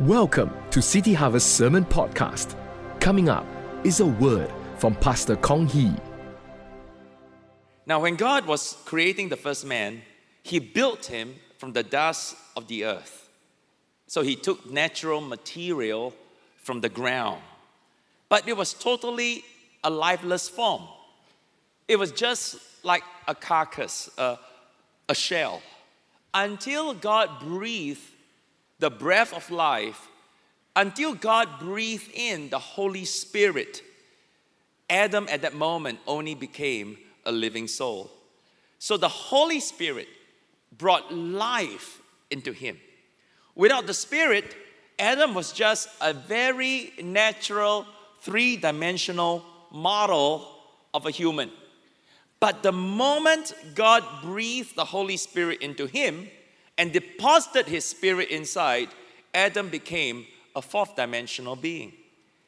Welcome to City Harvest Sermon Podcast. Coming up is a word from Pastor Kong Hee. Now, when God was creating the first man, he built him from the dust of the earth. So he took natural material from the ground. But it was totally a lifeless form. It was just like a carcass, a, a shell, until God breathed the breath of life until God breathed in the Holy Spirit. Adam at that moment only became a living soul. So the Holy Spirit brought life into him. Without the Spirit, Adam was just a very natural, three dimensional model of a human. But the moment God breathed the Holy Spirit into him, and deposited his spirit inside, Adam became a fourth dimensional being.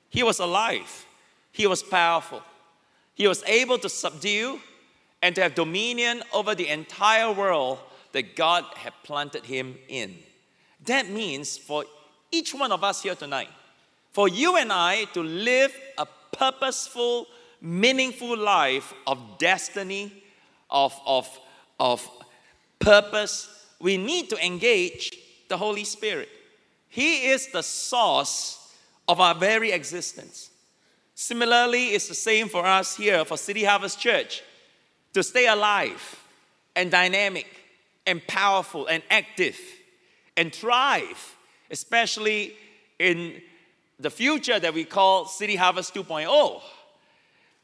He was alive, he was powerful, he was able to subdue and to have dominion over the entire world that God had planted him in. That means for each one of us here tonight, for you and I to live a purposeful, meaningful life of destiny, of, of, of purpose, we need to engage the Holy Spirit. He is the source of our very existence. Similarly, it's the same for us here for City Harvest Church to stay alive and dynamic and powerful and active and thrive, especially in the future that we call City Harvest 2.0.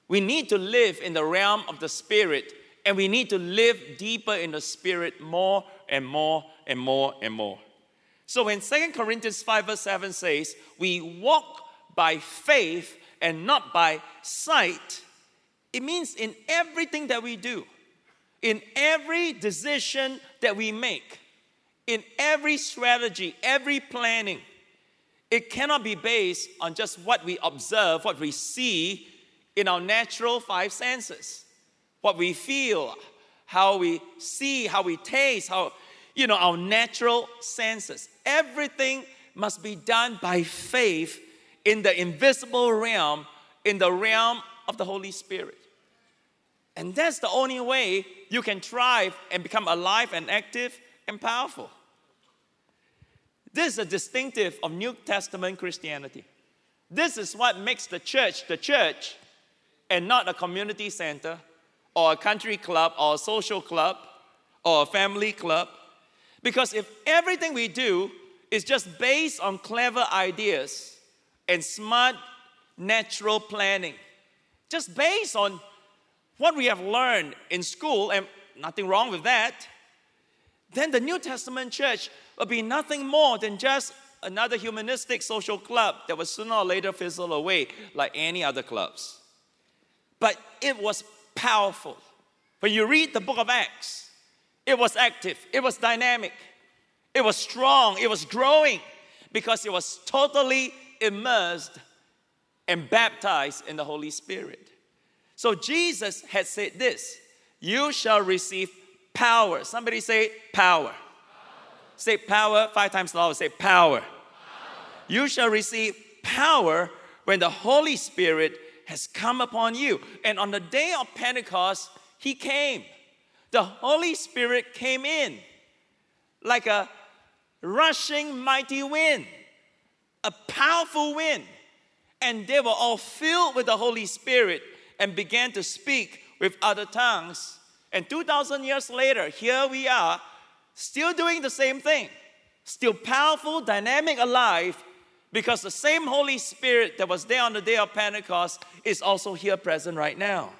We need to live in the realm of the Spirit and we need to live deeper in the Spirit more and more and more and more. So when 2 Corinthians 5 verse 7 says, we walk by faith and not by sight, it means in everything that we do, in every decision that we make, in every strategy, every planning, it cannot be based on just what we observe, what we see in our natural five senses, what we feel, how we see, how we taste, how, you know, our natural senses. Everything must be done by faith in the invisible realm, in the realm of the Holy Spirit. And that's the only way you can thrive and become alive and active and powerful. This is a distinctive of New Testament Christianity. This is what makes the church the church and not a community center or a country club or a social club or a family club. Because if everything we do is just based on clever ideas and smart natural planning, just based on what we have learned in school, and nothing wrong with that, then the New Testament church will be nothing more than just another humanistic social club that will sooner or later fizzle away like any other clubs. But it was powerful. When you read the book of Acts, it was active, it was dynamic, it was strong, it was growing because it was totally immersed and baptized in the Holy Spirit. So Jesus had said this You shall receive power. Somebody say power. power. Say power five times louder. Say power. power. You shall receive power when the Holy Spirit has come upon you. And on the day of Pentecost, He came. The Holy Spirit came in like a rushing mighty wind, a powerful wind. And they were all filled with the Holy Spirit and began to speak with other tongues. And 2,000 years later, here we are, still doing the same thing, still powerful, dynamic, alive, because the same Holy Spirit that was there on the day of Pentecost is also here present right now.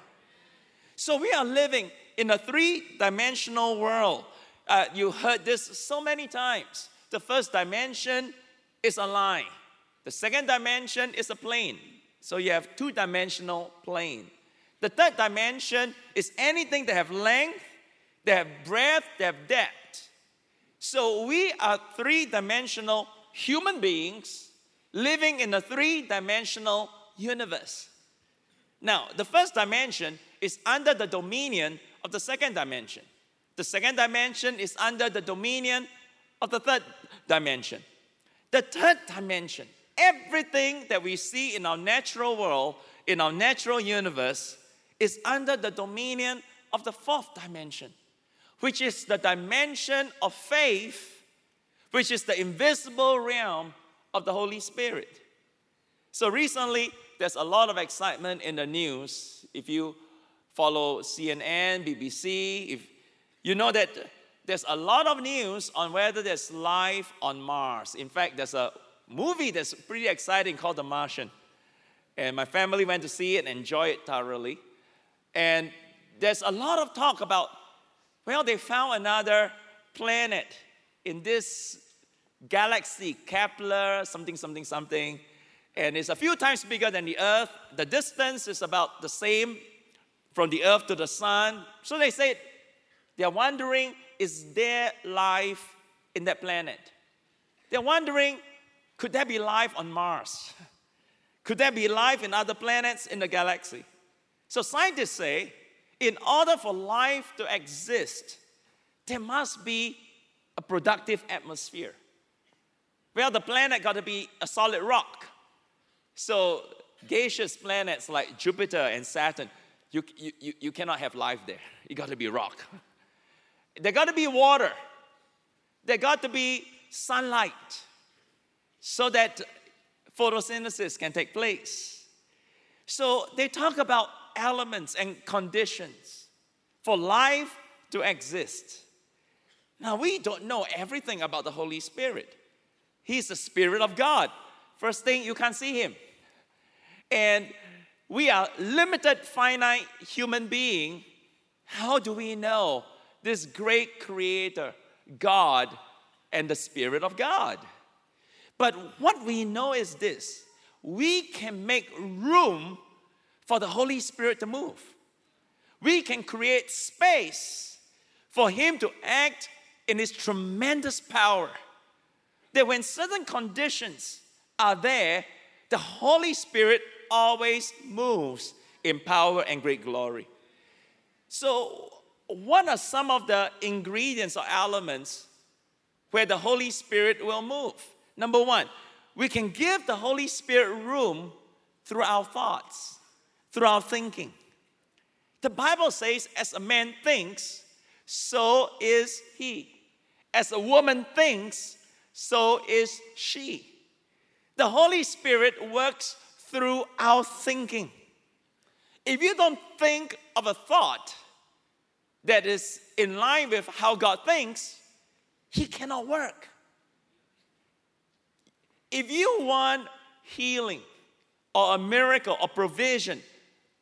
So we are living in a three dimensional world. Uh, you heard this so many times. The first dimension is a line, the second dimension is a plane. So you have two dimensional plane. The third dimension is anything that have length, that have breadth, that have depth. So we are three dimensional human beings living in a three dimensional universe. Now, the first dimension is under the dominion of the second dimension. The second dimension is under the dominion of the third dimension. The third dimension, everything that we see in our natural world, in our natural universe, is under the dominion of the fourth dimension, which is the dimension of faith, which is the invisible realm of the Holy Spirit. So recently, there's a lot of excitement in the news. If you follow CNN, BBC, if you know that there's a lot of news on whether there's life on Mars. In fact, there's a movie that's pretty exciting called The Martian. And my family went to see it and enjoy it thoroughly. And there's a lot of talk about, well, they found another planet in this galaxy, Kepler, something, something, something. And it's a few times bigger than the Earth. The distance is about the same from the Earth to the Sun. So they say they're wondering is there life in that planet? They're wondering could there be life on Mars? Could there be life in other planets in the galaxy? So scientists say in order for life to exist, there must be a productive atmosphere. Well, the planet got to be a solid rock. So gaseous planets like Jupiter and Saturn, you, you, you cannot have life there. You got to be rock. There got to be water. There got to be sunlight so that photosynthesis can take place. So they talk about elements and conditions for life to exist. Now, we don't know everything about the Holy Spirit. He's the Spirit of God. First thing, you can't see Him. And we are limited, finite human being. How do we know this great creator, God, and the Spirit of God. But what we know is this we can make room for the Holy Spirit to move. We can create space for Him to act in His tremendous power. That when certain conditions are there, the Holy Spirit always moves in power and great glory. So, what are some of the ingredients or elements where the Holy Spirit will move? Number one, we can give the Holy Spirit room through our thoughts, through our thinking. The Bible says, as a man thinks, so is he. As a woman thinks, so is she. The Holy Spirit works through our thinking. If you don't think of a thought, that is in line with how God thinks, He cannot work. If you want healing or a miracle or provision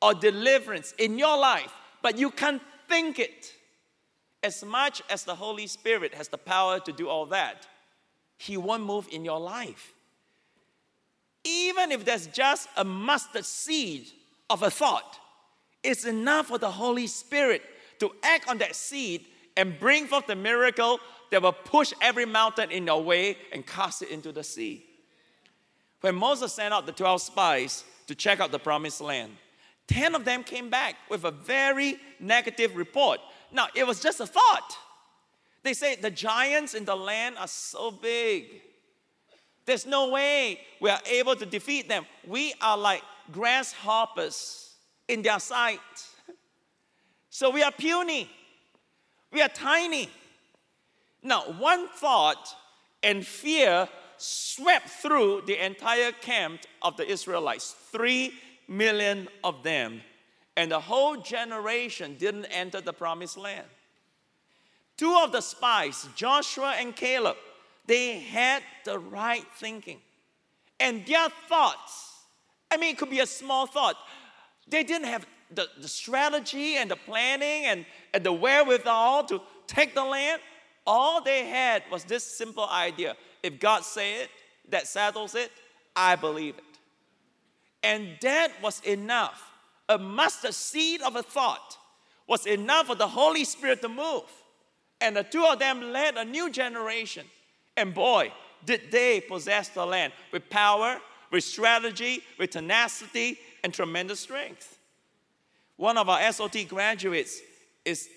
or deliverance in your life, but you can't think it, as much as the Holy Spirit has the power to do all that, He won't move in your life. Even if there's just a mustard seed of a thought, it's enough for the Holy Spirit to act on that seed and bring forth the miracle that will push every mountain in your way and cast it into the sea. When Moses sent out the 12 spies to check out the promised land, 10 of them came back with a very negative report. Now, it was just a thought. They say the giants in the land are so big. There's no way we are able to defeat them. We are like grasshoppers in their sight. So we are puny, we are tiny. Now, one thought and fear swept through the entire camp of the Israelites, three million of them, and the whole generation didn't enter the promised land. Two of the spies, Joshua and Caleb, they had the right thinking. And their thoughts, I mean, it could be a small thought. They didn't have the, the strategy and the planning and, and the wherewithal to take the land. All they had was this simple idea if God said it, that settles it, I believe it. And that was enough. A mustard seed of a thought was enough for the Holy Spirit to move. And the two of them led a new generation. And boy, did they possess the land with power, with strategy, with tenacity, and tremendous strength. One of our SOT graduates is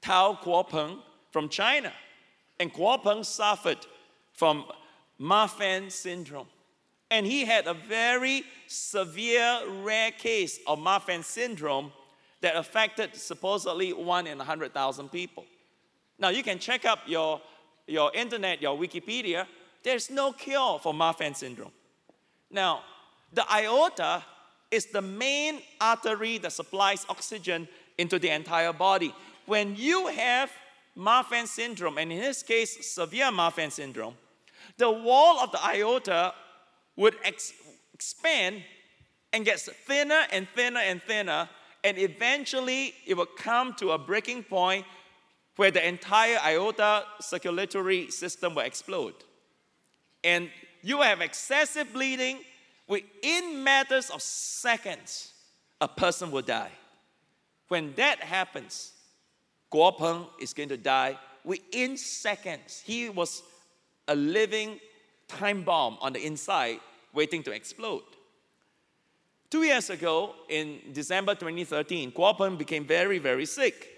Tao Kuopeng from China. And Kuopeng suffered from Marfan syndrome. And he had a very severe, rare case of Marfan syndrome that affected supposedly one in 100,000 people. Now, you can check up your, your internet, your Wikipedia. There's no cure for Marfan syndrome. Now, the aorta is the main artery that supplies oxygen into the entire body. When you have Marfan syndrome, and in this case, severe Marfan syndrome, the wall of the aorta would ex- expand and gets thinner and thinner and thinner, and eventually it will come to a breaking point where the entire aorta circulatory system will explode. And you have excessive bleeding, within matters of seconds, a person will die. When that happens, Guo Peng is going to die within seconds. He was a living time bomb on the inside waiting to explode. Two years ago, in December 2013, Guo Peng became very, very sick.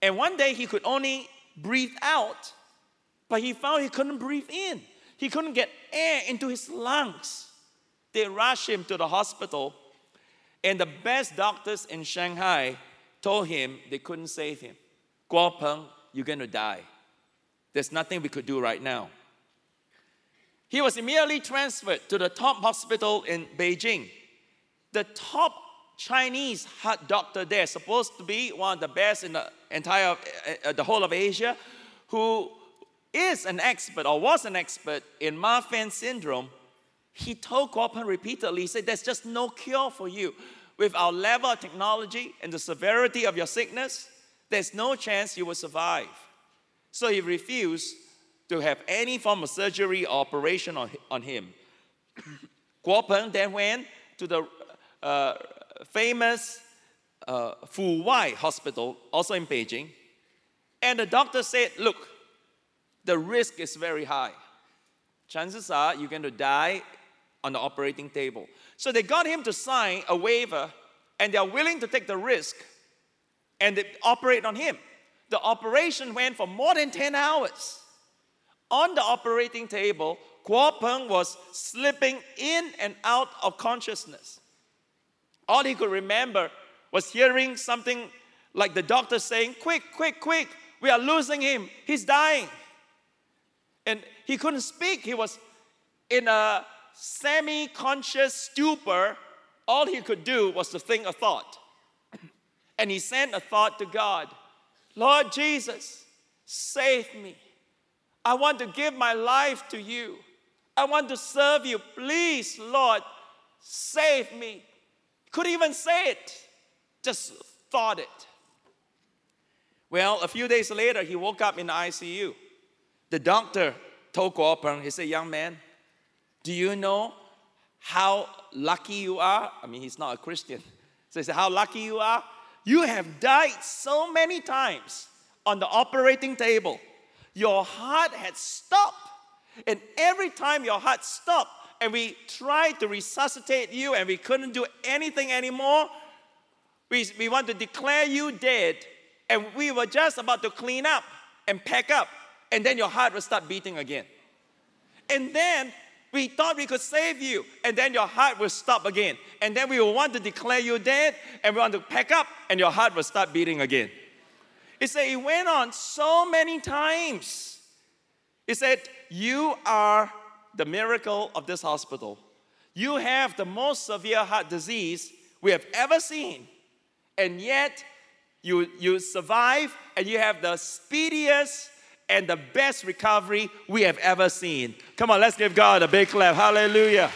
And one day he could only breathe out, but he found he couldn't breathe in. He couldn't get air into his lungs. They rushed him to the hospital, and the best doctors in Shanghai told him they couldn't save him. Guo Peng, you're going to die. There's nothing we could do right now. He was immediately transferred to the top hospital in Beijing. The top Chinese heart doctor there, supposed to be one of the best in the entire, uh, the whole of Asia, who is an expert or was an expert in Marfan syndrome, he told Guo Peng repeatedly, he said, There's just no cure for you. With our level of technology and the severity of your sickness, there's no chance you will survive. So he refused to have any form of surgery or operation on, on him. Guo Peng then went to the uh, famous uh, Fu Wai Hospital, also in Beijing, and the doctor said, Look, the risk is very high. Chances are you're going to die on the operating table. So they got him to sign a waiver and they are willing to take the risk and they operate on him. The operation went for more than 10 hours. On the operating table, Guo Peng was slipping in and out of consciousness. All he could remember was hearing something like the doctor saying, Quick, quick, quick, we are losing him, he's dying. And he couldn't speak, he was in a semi conscious stupor. All he could do was to think a thought. And he sent a thought to God Lord Jesus, save me. I want to give my life to you. I want to serve you. Please, Lord, save me. Could even say it, just thought it. Well, a few days later, he woke up in the ICU. The doctor told Guo Peng, he said, Young man, do you know how lucky you are? I mean, he's not a Christian. So he said, How lucky you are? You have died so many times on the operating table. Your heart had stopped. And every time your heart stopped, and we tried to resuscitate you and we couldn't do anything anymore, we, we want to declare you dead. And we were just about to clean up and pack up, and then your heart will start beating again. And then we thought we could save you, and then your heart will stop again. And then we will want to declare you dead, and we want to pack up, and your heart will start beating again. It said it went on so many times. It said, You are the miracle of this hospital. You have the most severe heart disease we have ever seen, and yet you, you survive and you have the speediest and the best recovery we have ever seen. Come on, let's give God a big clap. Hallelujah.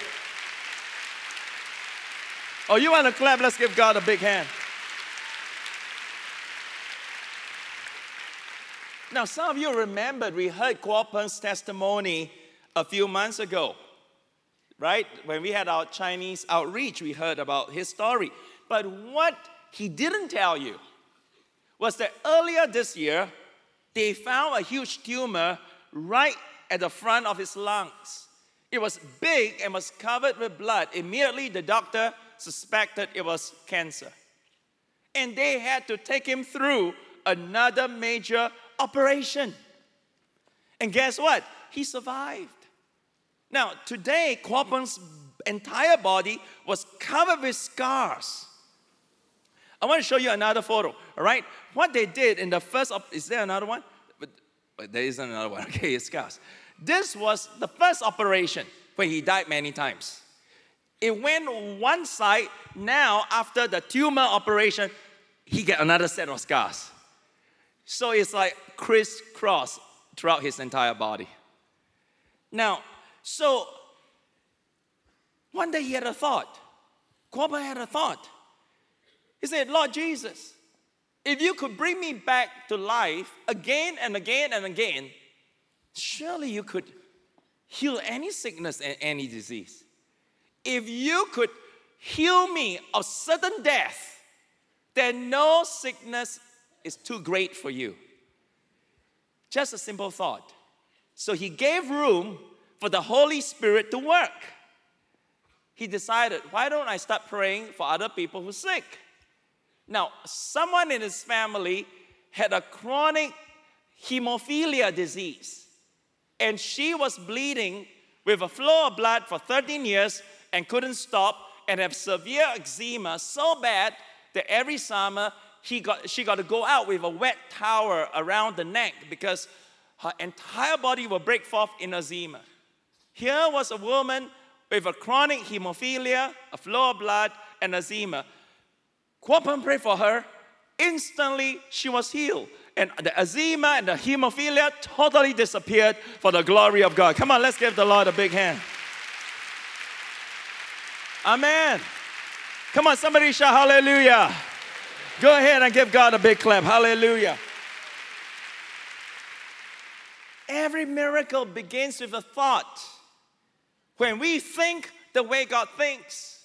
Oh, you want to clap? Let's give God a big hand. Now, some of you remembered we heard Guo Peng's testimony a few months ago, right? When we had our Chinese outreach, we heard about his story. But what he didn't tell you was that earlier this year, they found a huge tumor right at the front of his lungs. It was big and was covered with blood. Immediately, the doctor suspected it was cancer. And they had to take him through another major operation. And guess what? He survived. Now, today, Guo Peng's entire body was covered with scars. I want to show you another photo, all right? What they did in the first, op- is there another one? But, but there isn't another one, okay, it's scars. This was the first operation where he died many times. It went one side, now after the tumor operation, he get another set of scars. So it's like crisscross throughout his entire body. Now, so one day he had a thought. Guo Peng had a thought. He said, Lord Jesus, if you could bring me back to life again and again and again, surely you could heal any sickness and any disease. If you could heal me of sudden death, then no sickness is too great for you. Just a simple thought. So he gave room for the Holy Spirit to work. He decided, why don't I start praying for other people who are sick? Now, someone in his family had a chronic hemophilia disease, and she was bleeding with a flow of blood for 13 years and couldn't stop and have severe eczema so bad that every summer he got, she got to go out with a wet towel around the neck because her entire body will break forth in eczema. Here was a woman with a chronic hemophilia, a flow of blood, and eczema. Guo Peng prayed for her. Instantly, she was healed. And the eczema and the hemophilia totally disappeared for the glory of God. Come on, let's give the Lord a big hand. Amen. Come on, somebody shout hallelujah. Go ahead and give God a big clap. Hallelujah. Every miracle begins with a thought. When we think the way God thinks,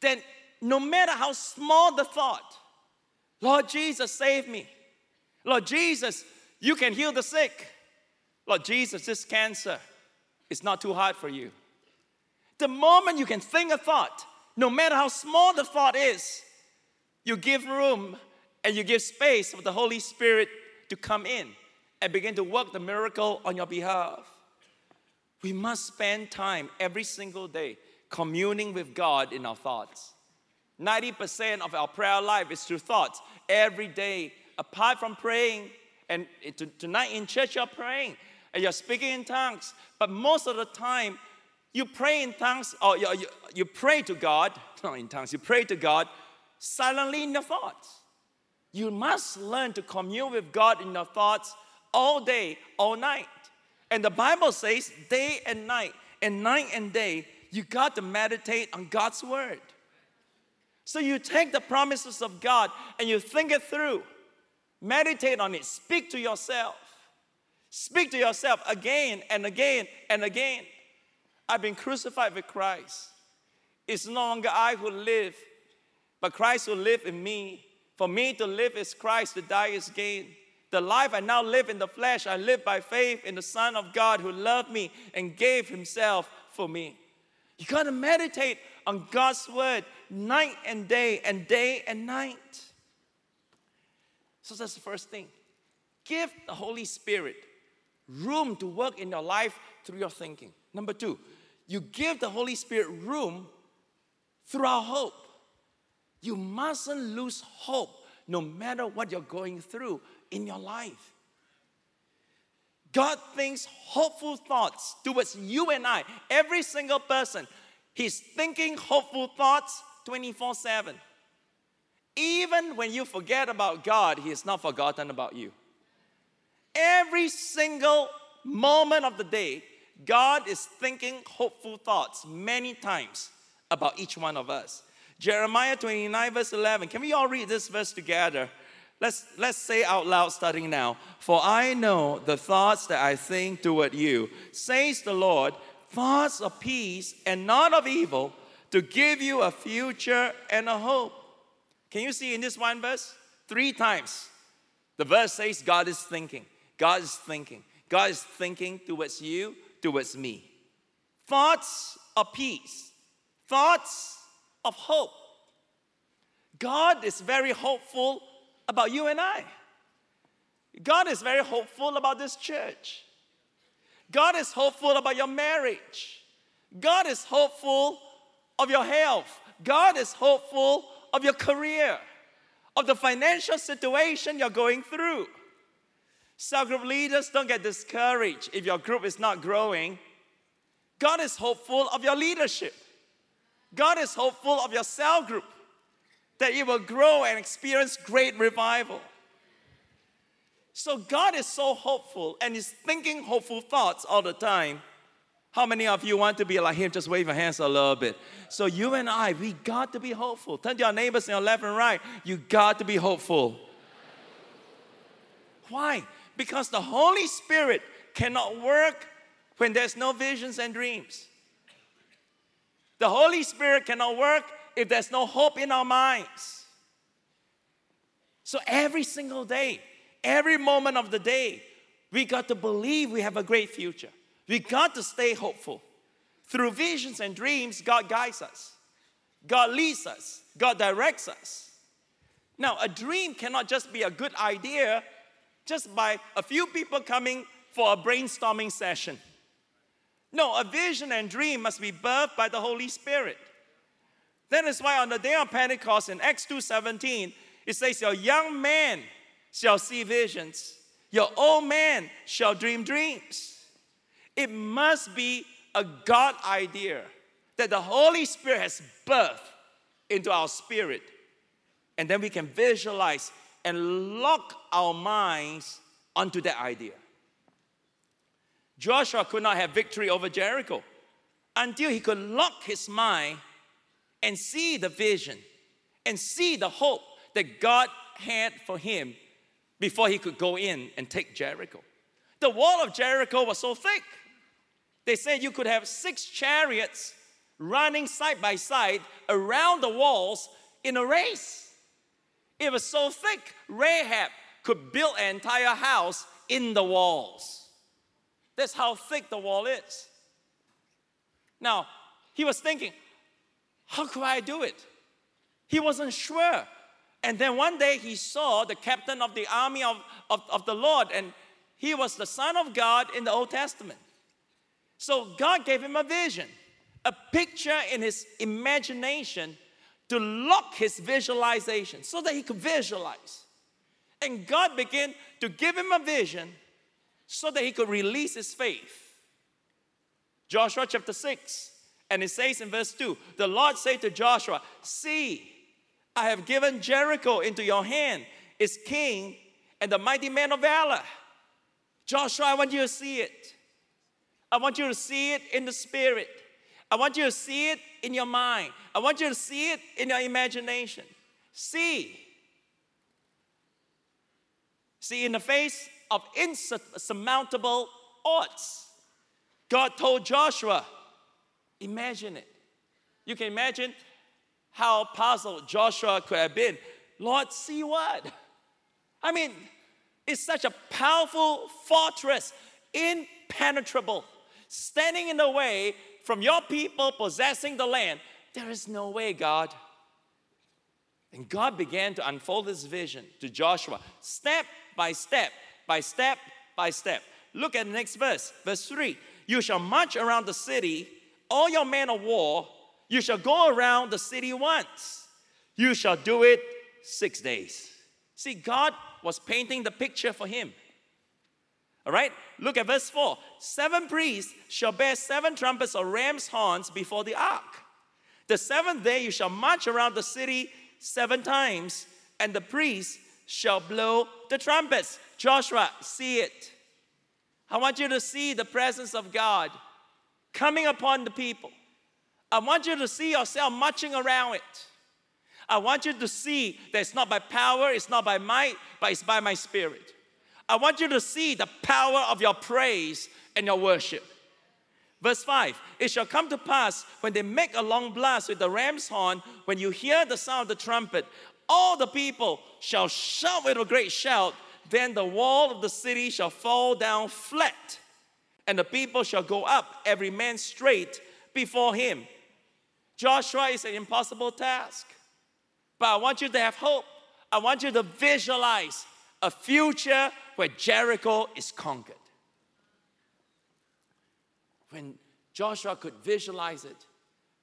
then no matter how small the thought, Lord Jesus, save me. Lord Jesus, you can heal the sick. Lord Jesus, this cancer is not too hard for you. The moment you can think a thought, no matter how small the thought is, you give room and you give space for the Holy Spirit to come in and begin to work the miracle on your behalf. We must spend time every single day communing with God in our thoughts. 90% of our prayer life is through thoughts every day, apart from praying. And tonight in church, you're praying and you're speaking in tongues. But most of the time, you pray in tongues or you, you, you pray to God, not in tongues, you pray to God silently in your thoughts. You must learn to commune with God in your thoughts all day, all night. And the Bible says day and night, and night and day, you got to meditate on God's word. So you take the promises of God and you think it through. Meditate on it. Speak to yourself. Speak to yourself again and again and again. I've been crucified with Christ. It's no longer I who live, but Christ who live in me. For me to live is Christ, to die is gain. The life I now live in the flesh, I live by faith in the Son of God who loved me and gave himself for me. You got to meditate on God's word night and day and day and night. So that's the first thing. Give the Holy Spirit room to work in your life through your thinking. Number two, you give the Holy Spirit room through our hope. You mustn't lose hope no matter what you're going through in your life. God thinks hopeful thoughts towards you and I, every single person. He's thinking hopeful thoughts 24 7. Even when you forget about God, He has not forgotten about you. Every single moment of the day, God is thinking hopeful thoughts many times about each one of us. Jeremiah 29, verse 11. Can we all read this verse together? Let's, let's say out loud starting now. For I know the thoughts that I think toward you, says the Lord, thoughts of peace and not of evil, to give you a future and a hope. Can you see in this one verse? Three times. The verse says God is thinking. God is thinking. God is thinking towards you, towards me. Thoughts of peace, thoughts of hope. God is very hopeful about you and I. God is very hopeful about this church. God is hopeful about your marriage. God is hopeful of your health. God is hopeful of your career, of the financial situation you're going through. Cell group leaders, don't get discouraged if your group is not growing. God is hopeful of your leadership. God is hopeful of your cell group that it will grow and experience great revival. So God is so hopeful and is thinking hopeful thoughts all the time. How many of you want to be like him? Just wave your hands a little bit. So you and I, we got to be hopeful. Turn to your neighbors on your left and right. You got to be hopeful. Why? Because the Holy Spirit cannot work when there's no visions and dreams. The Holy Spirit cannot work if there's no hope in our minds. So every single day, every moment of the day, we got to believe we have a great future. We got to stay hopeful. Through visions and dreams, God guides us, God leads us, God directs us. Now, a dream cannot just be a good idea just by a few people coming for a brainstorming session. No, a vision and dream must be birthed by the Holy Spirit. That is why on the day of Pentecost in Acts 2:17, it says, Your young man shall see visions, your old man shall dream dreams. It must be a God idea that the Holy Spirit has birthed into our spirit. And then we can visualize and lock our minds onto that idea. Joshua could not have victory over Jericho until he could lock his mind and see the vision and see the hope that God had for him before he could go in and take Jericho. The wall of Jericho was so thick they said you could have six chariots running side by side around the walls in a race. It was so thick, Rahab could build an entire house in the walls. That's how thick the wall is. Now, he was thinking, how could I do it? He wasn't sure. And then one day he saw the captain of the army of, of, of the Lord, and he was the Son of God in the Old Testament. So God gave him a vision, a picture in his imagination to lock his visualization so that he could visualize. And God began to give him a vision so that he could release his faith. Joshua chapter 6, and it says in verse 2 the Lord said to Joshua, See, I have given Jericho into your hand, its king and the mighty man of valor. Joshua, I want you to see it. I want you to see it in the spirit. I want you to see it in your mind. I want you to see it in your imagination. See. See, in the face of insurmountable odds, God told Joshua, imagine it. You can imagine how puzzled Joshua could have been. Lord, see what? I mean, it's such a powerful fortress, impenetrable standing in the way from your people possessing the land. There is no way, God. And God began to unfold his vision to Joshua, step by step, by step by step. Look at the next verse, verse 3. You shall march around the city, all your men of war, you shall go around the city once. You shall do it six days. See, God was painting the picture for him. All right, look at verse 4. Seven priests shall bear seven trumpets or ram's horns before the ark. The seventh day you shall march around the city seven times, and the priests shall blow the trumpets. Joshua, see it. I want you to see the presence of God coming upon the people. I want you to see yourself marching around it. I want you to see that it's not by power, it's not by might, but it's by my spirit. I want you to see the power of your praise and your worship. Verse 5 It shall come to pass when they make a long blast with the ram's horn, when you hear the sound of the trumpet, all the people shall shout with a great shout. Then the wall of the city shall fall down flat, and the people shall go up, every man straight before him. Joshua is an impossible task, but I want you to have hope. I want you to visualize a future where Jericho is conquered. When Joshua could visualize it.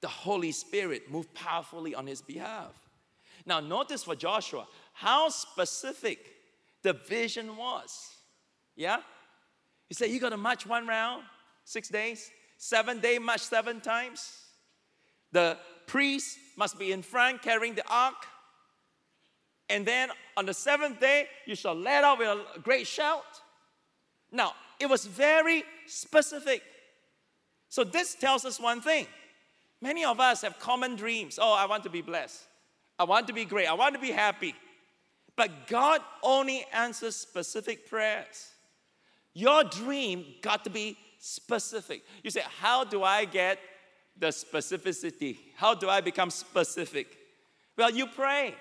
The Holy Spirit moved powerfully on his behalf. Now, notice for Joshua how specific the vision was. Yeah? He said, You got to march one round, six days, seven day march seven times. The priest must be in front carrying the ark. And then on the seventh day, you shall let out with a great shout. Now, it was very specific. So, this tells us one thing. Many of us have common dreams. Oh, I want to be blessed. I want to be great. I want to be happy. But God only answers specific prayers. Your dream got to be specific. You say, How do I get the specificity? How do I become specific? Well, you pray.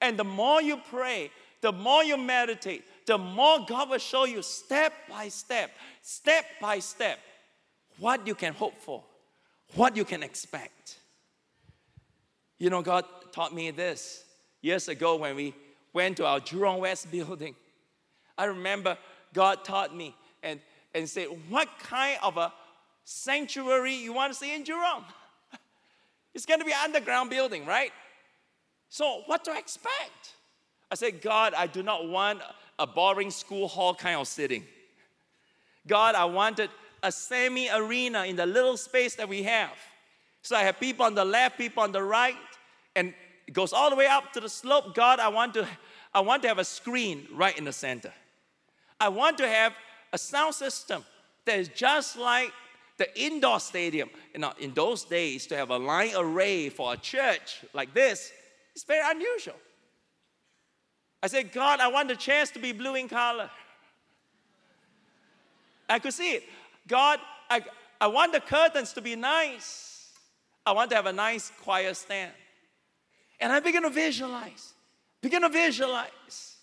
And the more you pray, the more you meditate, the more God will show you step by step, step by step, what you can hope for, what you can expect. You know, God taught me this years ago when we went to our Jurong West building. I remember God taught me and, and said, What kind of a sanctuary you want to see in Jurong? It's going to be an underground building, right? So, what to expect? I said, God, I do not want a boring school hall kind of sitting. God, I wanted a semi arena in the little space that we have. So I have people on the left, people on the right, and it goes all the way up to the slope. God, I want to, I want to have a screen right in the center. I want to have a sound system that is just like the indoor stadium. You uh, know, in those days, to have a line array for a church like this is very unusual. I said, God, I want the chairs to be blue in color. I could see it. God, I, I want the curtains to be nice. I want to have a nice choir stand. And I begin to visualize, begin to visualize.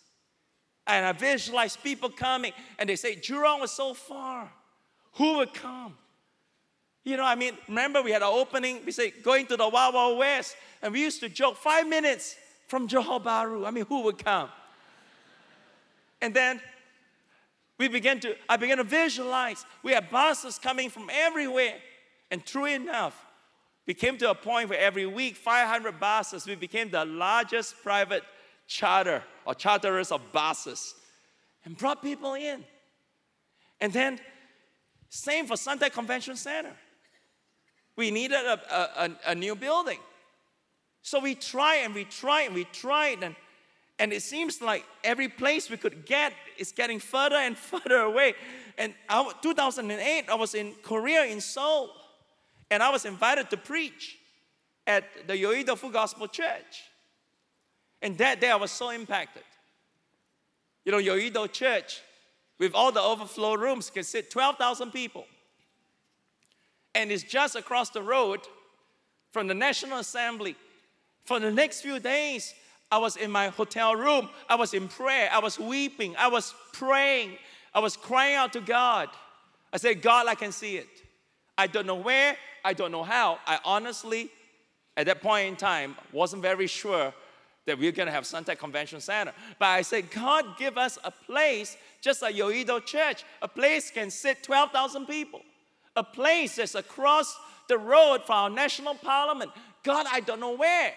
And I visualize people coming, and they say, Jurong was so far. Who would come? You know, I mean, remember we had our opening, we say, going to the Wild Wild West, and we used to joke, five minutes from Johor Bahru. I mean, who would come? And then we began to, I began to visualize. We had buses coming from everywhere. And true enough, we came to a point where every week, 500 buses, we became the largest private charter or charterers of buses and brought people in. And then, same for Suntec Convention Center. We needed a, a, a, a new building. So we tried and we tried and we tried, and, and it seems like every place we could get is getting further and further away. And I, 2008, I was in Korea, in Seoul, and I was invited to preach at the Yoido Full Gospel Church. And that day I was so impacted. You know, Yoido Church, with all the overflow rooms, can sit 12,000 people. And it's just across the road from the National Assembly. For the next few days, I was in my hotel room. I was in prayer. I was weeping. I was praying. I was crying out to God. I said, God, I can see it. I don't know where, I don't know how. I honestly, at that point in time, wasn't very sure that we are going to have Suntec Convention Center. But I said, God, give us a place just like Yoido Church. A place can sit 12,000 people. A place that's across the road from our national parliament. God, I don't know where.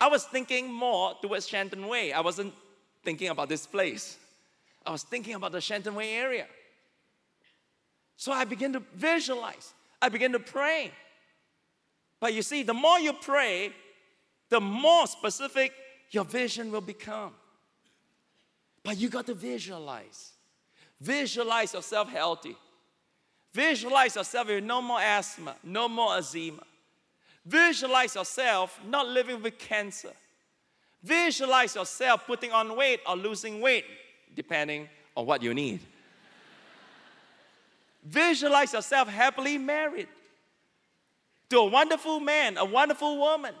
I was thinking more towards Shenton Way. I wasn't thinking about this place. I was thinking about the Shenton Way area. So I began to visualize. I began to pray. But you see, the more you pray, the more specific your vision will become. But you got to visualize. Visualize yourself healthy. Visualize yourself with no more asthma, no more eczema. Visualize yourself not living with cancer. Visualize yourself putting on weight or losing weight, depending on what you need. Visualize yourself happily married to a wonderful man, a wonderful woman.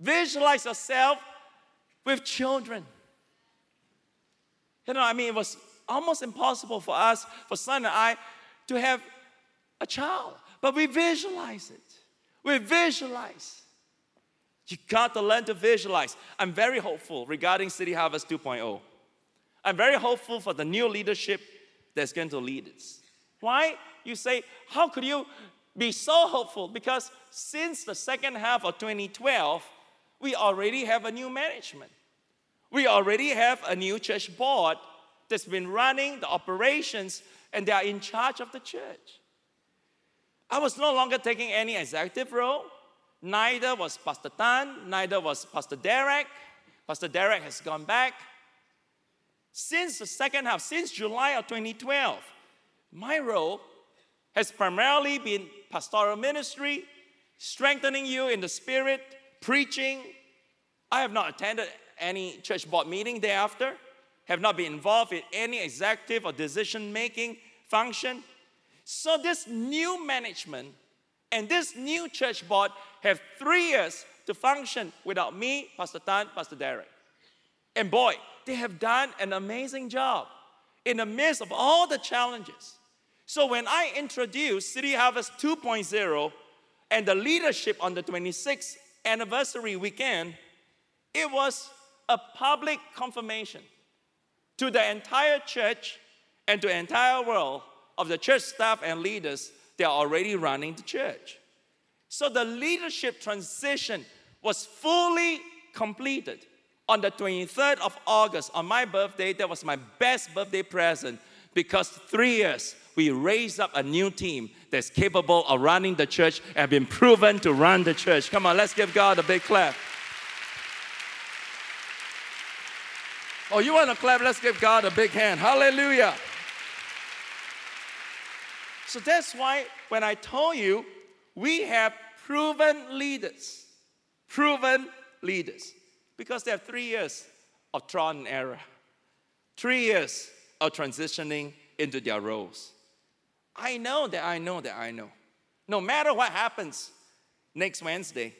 Visualize yourself with children. You know, I mean, it was almost impossible for us, for Sun and I, to have a child. But we visualize it. We visualize. You got to learn to visualize. I'm very hopeful regarding City Harvest 2.0. I'm very hopeful for the new leadership that's going to lead us. Why? You say, how could you be so hopeful because since the second half of 2012, we already have a new management. We already have a new church board that's been running the operations and they are in charge of the church. I was no longer taking any executive role. Neither was Pastor Tan, neither was Pastor Derek. Pastor Derek has gone back. Since the second half, since July of 2012, my role has primarily been pastoral ministry, strengthening you in the spirit, preaching. I have not attended any church board meeting thereafter, have not been involved in any executive or decision making function. So, this new management and this new church board have three years to function without me, Pastor Tan, Pastor Derek. And boy, they have done an amazing job in the midst of all the challenges. So when I introduced City Harvest 2.0 and the leadership on the 26th anniversary weekend, it was a public confirmation to the entire church and to the entire world of the church staff and leaders that are already running the church. So the leadership transition was fully completed on the 23rd of August, on my birthday. That was my best birthday present because three years we raised up a new team that's capable of running the church and been proven to run the church. Come on, let's give God a big clap. Oh, you want to clap? Let's give God a big hand. Hallelujah. So that's why when I told you we have proven leaders, proven leaders, because they have three years of trial and error, three years of transitioning into their roles. I know that I know that I know. No matter what happens next Wednesday,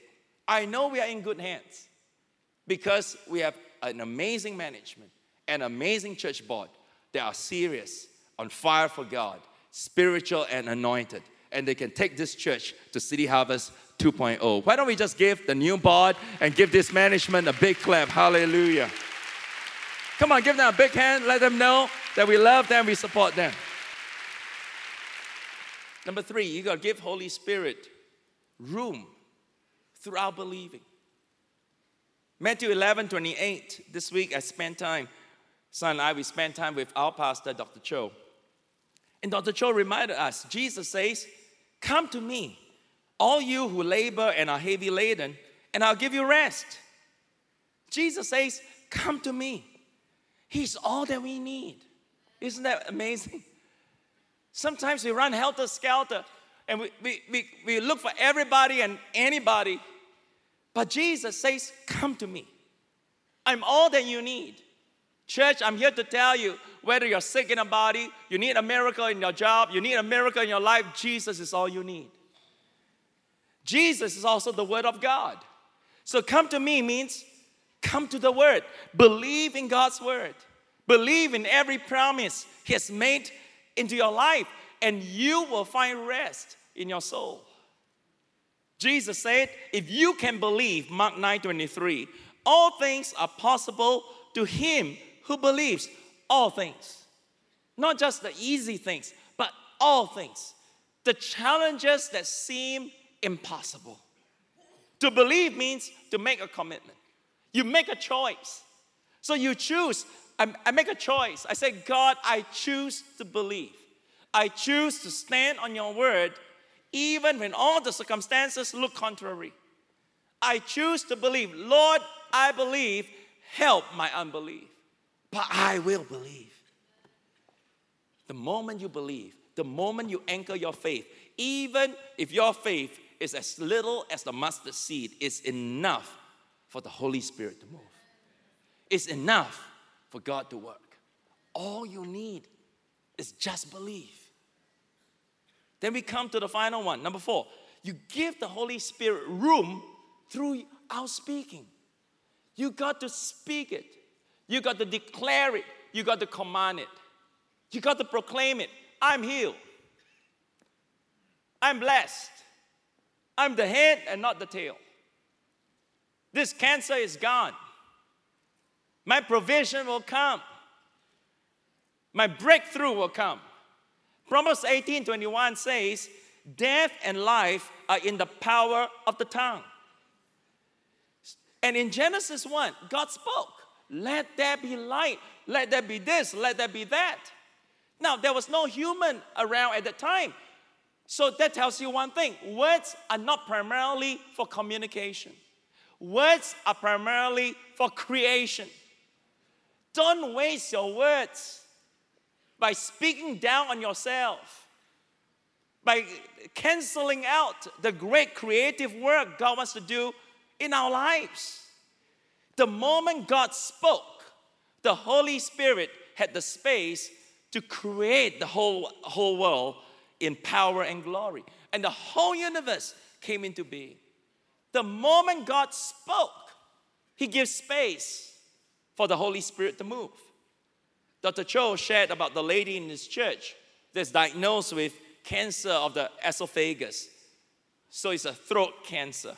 I know we are in good hands because we have an amazing management, an amazing church board that are serious, on fire for God, spiritual and anointed. And they can take this church to City Harvest 2.0. Why don't we just give the new board and give this management a big clap? Hallelujah. Come on, give them a big hand. Let them know that we love them, we support them. Number three, you got to give Holy Spirit room throughout believing. Matthew 11, 28. This week I spent time, Sun and I, we spent time with our pastor, Dr. Cho. And Dr. Cho reminded us, Jesus says, Come to me, all you who labor and are heavy laden, and I'll give you rest. Jesus says, Come to me. He's all that we need. Isn't that amazing? Sometimes we run helter skelter and we, we, we, we look for everybody and anybody. But Jesus says, Come to me. I'm all that you need. Church, I'm here to tell you whether you're sick in a body, you need a miracle in your job, you need a miracle in your life, Jesus is all you need. Jesus is also the Word of God. So come to me means come to the Word. Believe in God's Word. Believe in every promise He has made into your life, and you will find rest in your soul. Jesus said, if you can believe, Mark 9 23, all things are possible to him who believes. All things. Not just the easy things, but all things. The challenges that seem impossible. To believe means to make a commitment. You make a choice. So you choose I, I make a choice. I say, God, I choose to believe. I choose to stand on your word even when all the circumstances look contrary. I choose to believe. Lord, I believe. Help my unbelief. But I will believe. The moment you believe, the moment you anchor your faith, even if your faith is as little as the mustard seed, it's enough for the Holy Spirit to move. It's enough for God to work. All you need is just believe. Then we come to the final one. Number four, you give the Holy Spirit room through our speaking. You got to speak it, you got to declare it, you got to command it, you got to proclaim it. I'm healed, I'm blessed, I'm the head and not the tail. This cancer is gone. My provision will come. My breakthrough will come. Proverbs 18 21 says, Death and life are in the power of the tongue. And in Genesis 1, God spoke, Let there be light, let there be this, let there be that. Now, there was no human around at the time. So that tells you one thing words are not primarily for communication, words are primarily for creation. Don't waste your words by speaking down on yourself, by canceling out the great creative work God wants to do in our lives. The moment God spoke, the Holy Spirit had the space to create the whole, whole world in power and glory. And the whole universe came into being. The moment God spoke, He gives space for the Holy Spirit to move. Dr. Cho shared about the lady in his church that's diagnosed with cancer of the esophagus. So it's a throat cancer.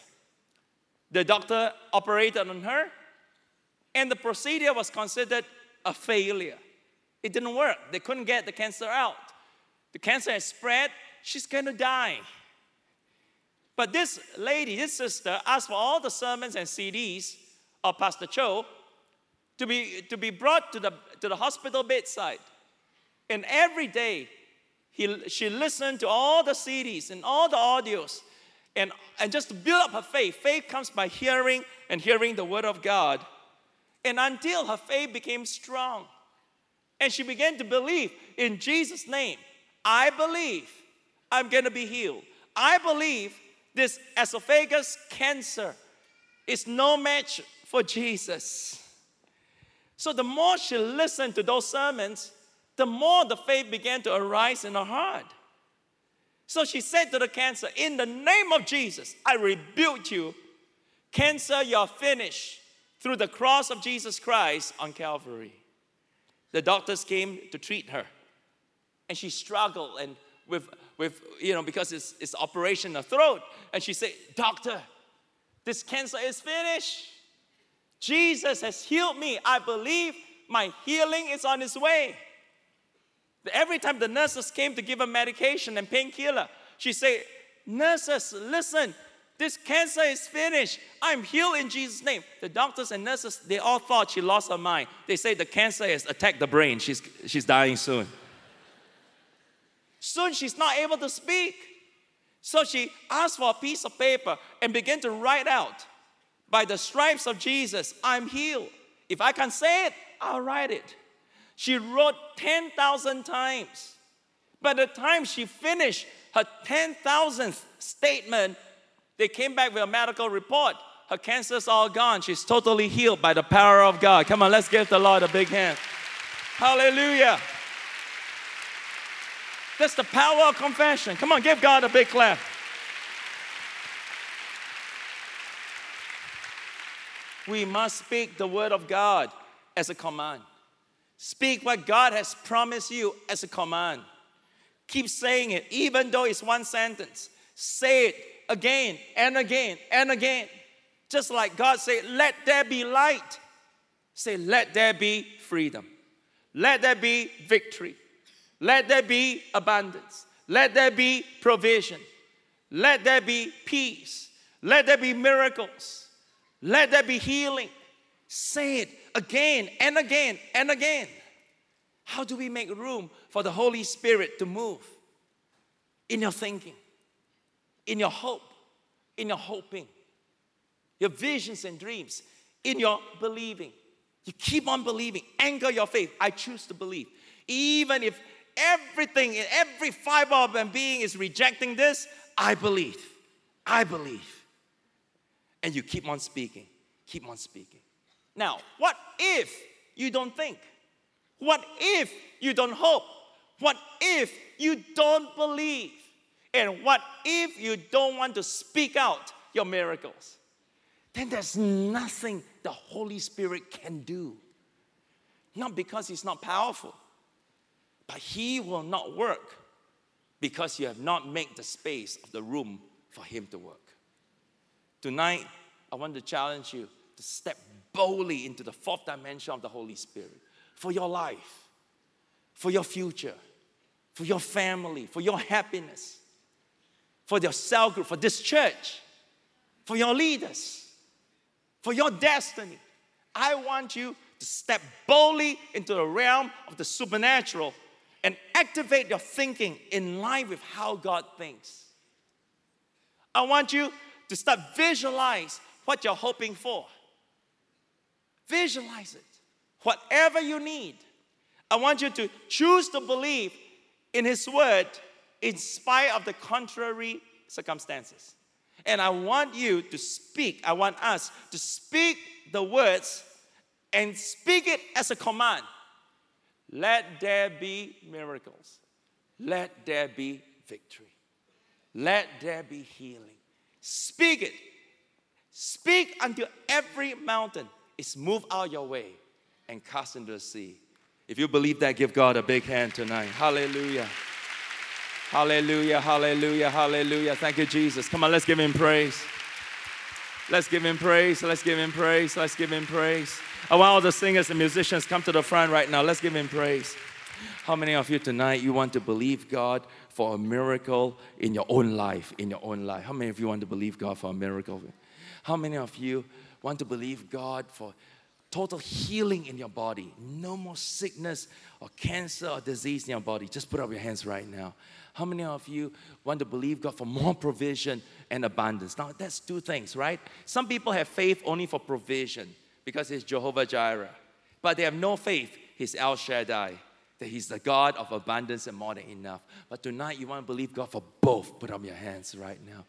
The doctor operated on her, and the procedure was considered a failure. It didn't work. They couldn't get the cancer out. The cancer has spread. She's going to die. But this lady, this sister, asked for all the sermons and CDs of Pastor Cho to be, to be brought to the, to the hospital bedside. And every day, he, she listened to all the CDs and all the audios. And, and just to build up her faith, faith comes by hearing and hearing the word of God. And until her faith became strong. And she began to believe in Jesus' name. I believe I'm gonna be healed. I believe this esophagus cancer is no match for Jesus. So the more she listened to those sermons, the more the faith began to arise in her heart. So she said to the cancer, In the name of Jesus, I rebuke you. Cancer, you're finished through the cross of Jesus Christ on Calvary. The doctors came to treat her, and she struggled and with, with you know, because it's, it's operation in the throat. And she said, Doctor, this cancer is finished. Jesus has healed me. I believe my healing is on its way. Every time the nurses came to give her medication and painkiller, she said, Nurses, listen, this cancer is finished. I'm healed in Jesus' name. The doctors and nurses, they all thought she lost her mind. They say the cancer has attacked the brain. She's, she's dying soon. Soon she's not able to speak. So she asked for a piece of paper and began to write out by the stripes of Jesus, I'm healed. If I can say it, I'll write it. She wrote 10,000 times. By the time she finished her 10,000th statement, they came back with a medical report. Her cancer's all gone. She's totally healed by the power of God. Come on, let's give the Lord a big hand. Hallelujah. That's the power of confession. Come on, give God a big clap. We must speak the word of God as a command. Speak what God has promised you as a command. Keep saying it, even though it's one sentence. Say it again and again and again. Just like God said, Let there be light. Say, Let there be freedom. Let there be victory. Let there be abundance. Let there be provision. Let there be peace. Let there be miracles. Let there be healing. Say it again and again and again. How do we make room for the Holy Spirit to move? In your thinking, in your hope, in your hoping, your visions and dreams, in your believing. You keep on believing, anchor your faith. I choose to believe. Even if everything in every fiber of my being is rejecting this, I believe. I believe and you keep on speaking, keep on speaking. Now, what if you don't think? What if you don't hope? What if you don't believe? And what if you don't want to speak out your miracles? Then there's nothing the Holy Spirit can do. Not because He's not powerful, but He will not work because you have not made the space of the room for Him to work. Tonight, I want to challenge you to step boldly into the fourth dimension of the Holy Spirit for your life, for your future, for your family, for your happiness. for your cell group, for this church, for your leaders, for your destiny. I want you to step boldly into the realm of the supernatural and activate your thinking in line with how God thinks. I want you to start visualize what you're hoping for. Visualize it. Whatever you need. I want you to choose to believe in His Word in spite of the contrary circumstances. And I want you to speak, I want us to speak the words and speak it as a command. Let there be miracles. Let there be victory. Let there be healing. Speak it. Speak until every mountain is moved out your way and cast into the sea. If you believe that, give God a big hand tonight. Hallelujah. Hallelujah, hallelujah, hallelujah. Thank you, Jesus. Come on, let's give him praise. Let's give him praise. Let's give him praise. Let's give him praise. I want all the singers and musicians come to the front right now. Let's give him praise. How many of you tonight you want to believe God for a miracle in your own life? In your own life. How many of you want to believe God for a miracle? How many of you want to believe God for total healing in your body? No more sickness or cancer or disease in your body. Just put up your hands right now. How many of you want to believe God for more provision and abundance? Now, that's two things, right? Some people have faith only for provision because He's Jehovah Jireh, but they have no faith He's El Shaddai, that He's the God of abundance and more than enough. But tonight, you want to believe God for both. Put up your hands right now.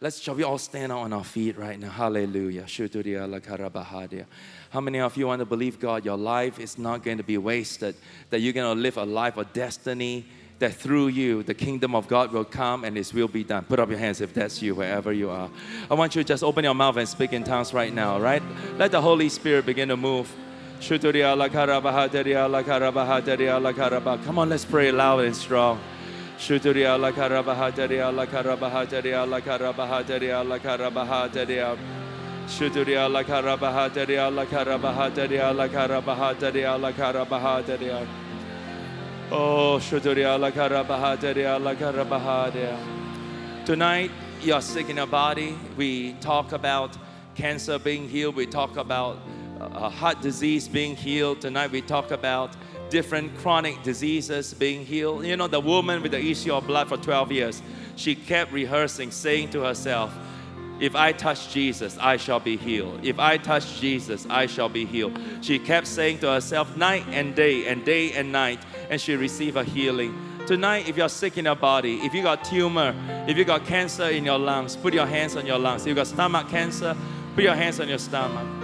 Let's shall we all stand on our feet right now? Hallelujah. How many of you want to believe God? Your life is not going to be wasted, that you're going to live a life of destiny that through you the kingdom of God will come and His will be done. Put up your hands if that's you, wherever you are. I want you to just open your mouth and speak in tongues right now, right? Let the Holy Spirit begin to move. Come on, let's pray loud and strong. Shuturia la karabahateria la karabahateria la karabahateria la karabahateria. Shuturia la karabahateria la karabahateria la karabahateria la karabahateria. Oh, Tonight, you're sick in your body. We talk about cancer being healed. We talk about uh, heart disease being healed. Tonight, we talk about different chronic diseases being healed. You know, the woman with the issue of blood for 12 years, she kept rehearsing, saying to herself, if I touch Jesus, I shall be healed. If I touch Jesus, I shall be healed. She kept saying to herself night and day and day and night, and she received a healing. Tonight, if you're sick in your body, if you got tumor, if you got cancer in your lungs, put your hands on your lungs. If you got stomach cancer, put your hands on your stomach.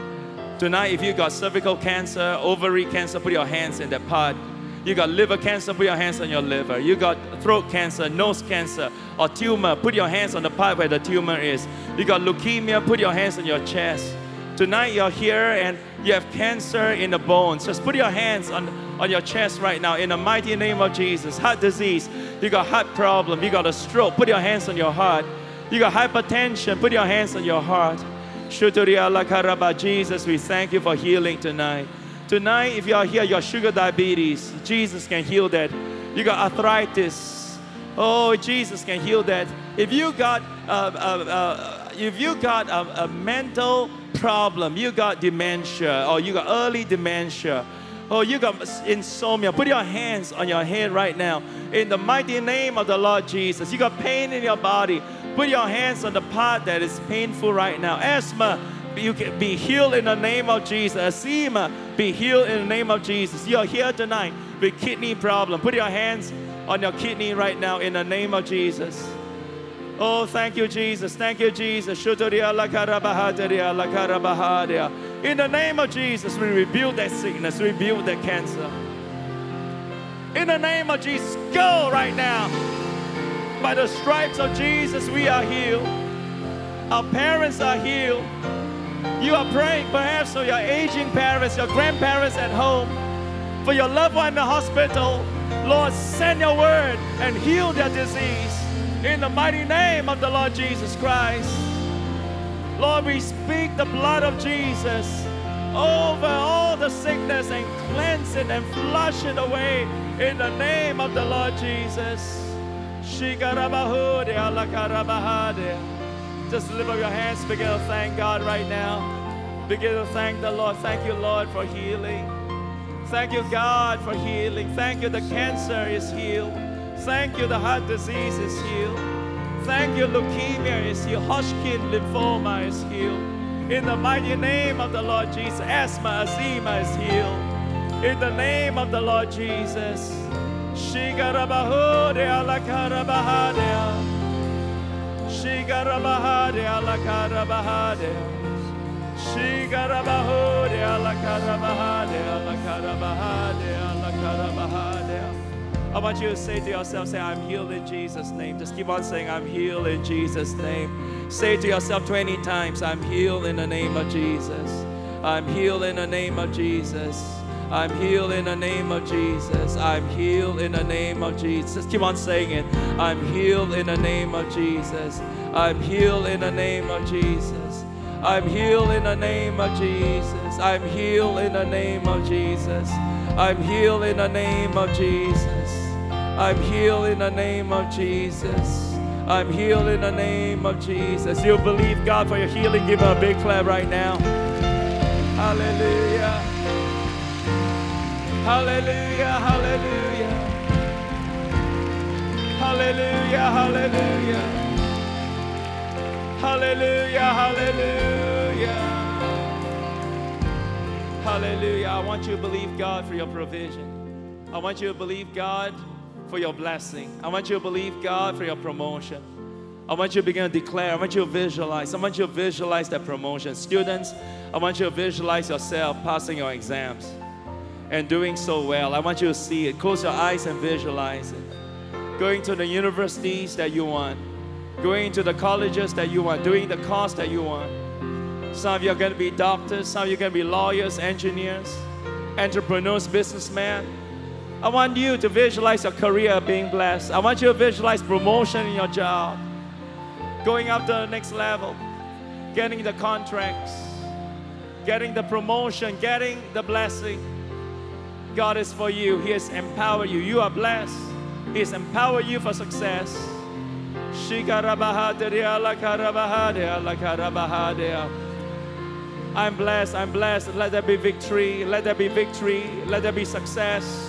Tonight, if you got cervical cancer, ovary cancer, put your hands in that part. You got liver cancer, put your hands on your liver. You got throat cancer, nose cancer, or tumor, put your hands on the part where the tumor is. You got leukemia, put your hands on your chest. Tonight you're here and you have cancer in the bones. Just put your hands on, on your chest right now in the mighty name of Jesus. Heart disease, you got heart problem, you got a stroke, put your hands on your heart. You got hypertension, put your hands on your heart. Jesus, we thank you for healing tonight. Tonight, if you are here, your sugar diabetes, Jesus can heal that. You got arthritis, oh, Jesus can heal that. If you got, uh, uh, uh, if you got a, a mental problem, you got dementia, or you got early dementia, or you got insomnia, put your hands on your head right now. In the mighty name of the Lord Jesus, you got pain in your body, put your hands on the part that is painful right now. Asthma, you can be healed in the name of Jesus. Asthma, be healed in the name of Jesus. You're here tonight with kidney problem. Put your hands on your kidney right now in the name of Jesus. Oh, thank you, Jesus. Thank you, Jesus. In the name of Jesus, we rebuke that sickness, rebuke that cancer. In the name of Jesus, go right now. By the stripes of Jesus, we are healed. Our parents are healed. You are praying perhaps for your aging parents, your grandparents at home, for your loved one in the hospital. Lord, send your word and heal their disease in the mighty name of the Lord Jesus Christ. Lord, we speak the blood of Jesus over all the sickness and cleanse it and flush it away in the name of the Lord Jesus. Just lift up your hands, begin to thank God right now. Begin to thank the Lord. Thank you, Lord, for healing. Thank you, God, for healing. Thank you, the cancer is healed. Thank you, the heart disease is healed. Thank you, leukemia is healed. Hodgkin lymphoma is healed. In the mighty name of the Lord Jesus, asthma, asthma is healed. In the name of the Lord Jesus. Shigarabahudia lakarabahadia. Shigarabahadia lakarabahadia. Shigarabahudia lakarabahadia lakarabahadia lakarabahadia. I want you to say to yourself, say, I'm healed in Jesus' name. Just keep on saying, I'm healed in Jesus' name. Say to yourself 20 times, I'm healed in the name of Jesus. I'm healed in the name of Jesus. I'm healed in the name of Jesus. I'm healed in the name of Jesus. Keep on saying it. I'm healed in the name of Jesus. I'm healed in the name of Jesus. I'm healed in the name of Jesus. I'm healed in the name of Jesus. I'm healed in the name of Jesus. I'm healed in the name of Jesus. I'm healed in the name of Jesus. You believe God for your healing? Give him a big clap right now. Hallelujah. Hallelujah. Hallelujah. Hallelujah. Hallelujah. Hallelujah. Hallelujah. Hallelujah. I want you to believe God for your provision. I want you to believe God for your blessing. I want you to believe God for your promotion. I want you to begin to declare. I want you to visualize. I want you to visualize that promotion. Students, I want you to visualize yourself passing your exams and doing so well. I want you to see it. Close your eyes and visualize it. Going to the universities that you want, going to the colleges that you want, doing the course that you want. Some of you are going to be doctors, some of you are going to be lawyers, engineers, entrepreneurs, businessmen. I want you to visualize your career being blessed. I want you to visualize promotion in your job, going up to the next level, getting the contracts, getting the promotion, getting the blessing. God is for you. He has empowered you. You are blessed. He has empowered you for success. I'm blessed. I'm blessed. Let there be victory. Let there be victory. Let there be success.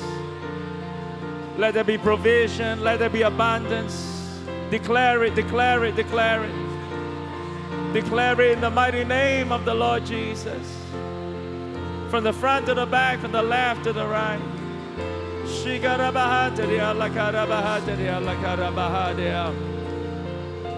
Let there be provision. Let there be abundance. Declare it, declare it, declare it. Declare it in the mighty name of the Lord Jesus. From the front to the back, from the left to the right.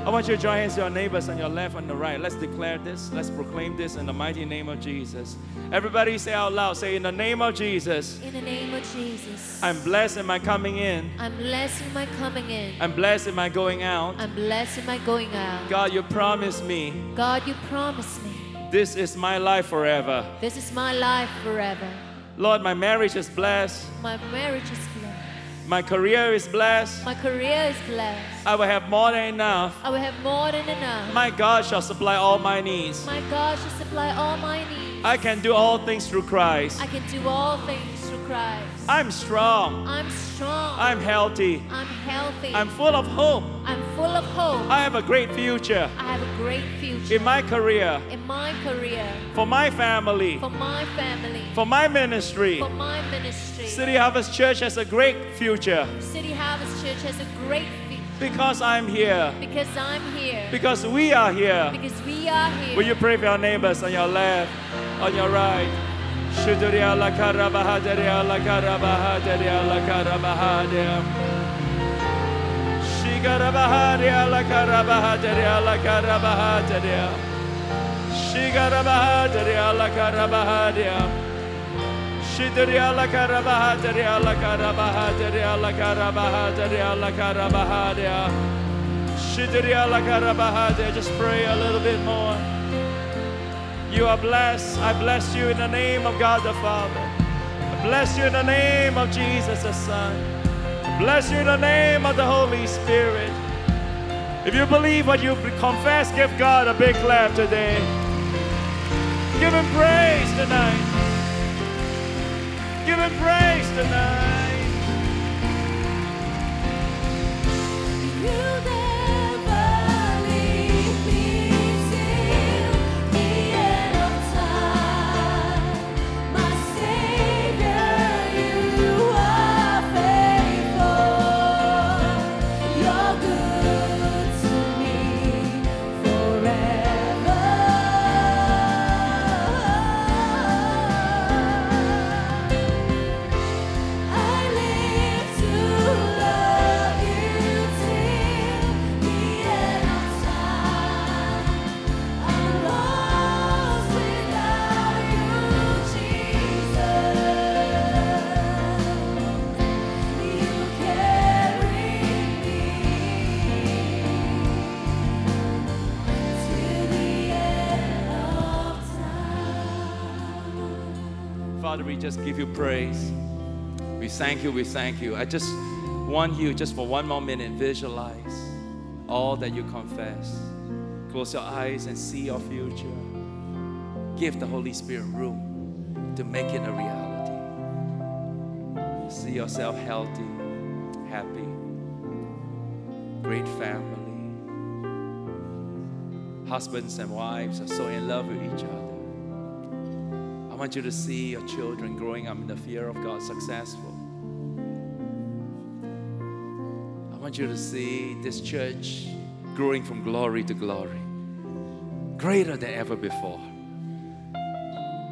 I want you to join hands to your neighbors on your left and the right. Let's declare this. Let's proclaim this in the mighty name of Jesus. Everybody say out loud. Say, in the name of Jesus. In the name of Jesus. I'm blessed in my coming in. I'm blessed in my coming in. I'm blessed in my going out. I'm blessed in my going out. God, you promised me. God, you promised me. This is my life forever. This is my life forever. Lord, my marriage is blessed. My marriage is blessed. My career is blessed. My career is blessed. I will have more than enough. I will have more than enough. My God shall supply all my needs. My God shall supply all my needs. I can do all things through Christ. I can do all things Christ. I'm strong. I'm strong. I'm healthy. I'm healthy. I'm full of hope. I'm full of hope. I have a great future I have a great future. in my career, in my career, for my family, for my family, for my ministry. for my ministry. City Harvest Church has a great future City Harvest Church has a great future because I'm here, because I'm here. because we are here. Because we are here. Will you pray for your neighbors on your left, on your right? Shuduria la karabahaderia la karabahaderia la karabahaderia. Shigarabahaderia la karabahaderia la karabahaderia. Shigarabahaderia la karabahaderia. Shiduria la karabahaderia la karabahaderia la karabahaderia la karabahaderia. Shiduria la karabahaderia. Just pray a little bit more. You are blessed. I bless you in the name of God the Father. I bless you in the name of Jesus the Son. I bless you in the name of the Holy Spirit. If you believe what you confess, give God a big clap today. Give him praise tonight. Give him praise tonight. Father, we just give you praise. We thank you, we thank you. I just want you, just for one more minute, visualize all that you confess. Close your eyes and see your future. Give the Holy Spirit room to make it a reality. See yourself healthy, happy, great family. Husbands and wives are so in love with each other. I want you to see your children growing up in the fear of God, successful. I want you to see this church growing from glory to glory, greater than ever before,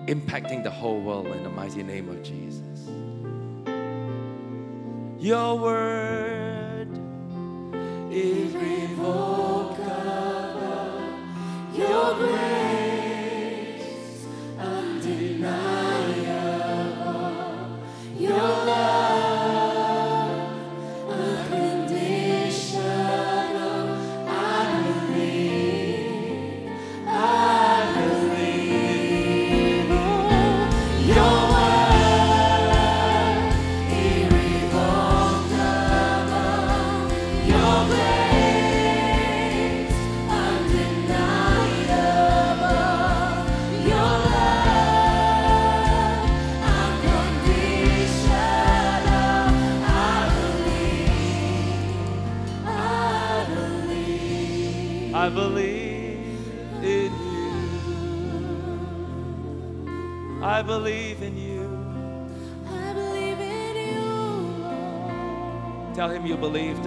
impacting the whole world in the mighty name of Jesus. Your word is revocable. Your grace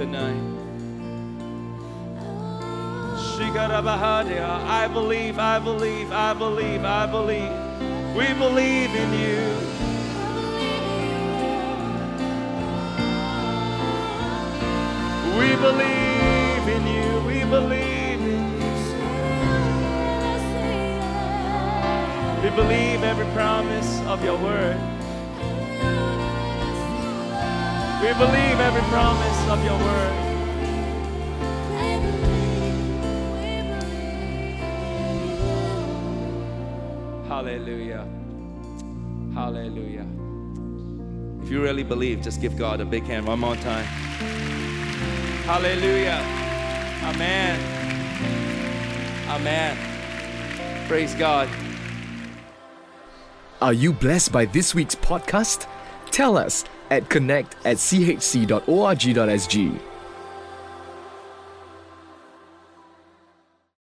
tonight. I believe, I believe, I believe, I believe. We believe in you. We believe in you. We believe in you. We believe every promise of your word. We believe every promise of your word. Hallelujah. Hallelujah. If you really believe, just give God a big hand one more time. Hallelujah. Amen. Amen. Praise God. Are you blessed by this week's podcast? Tell us at connect at chc.org.sg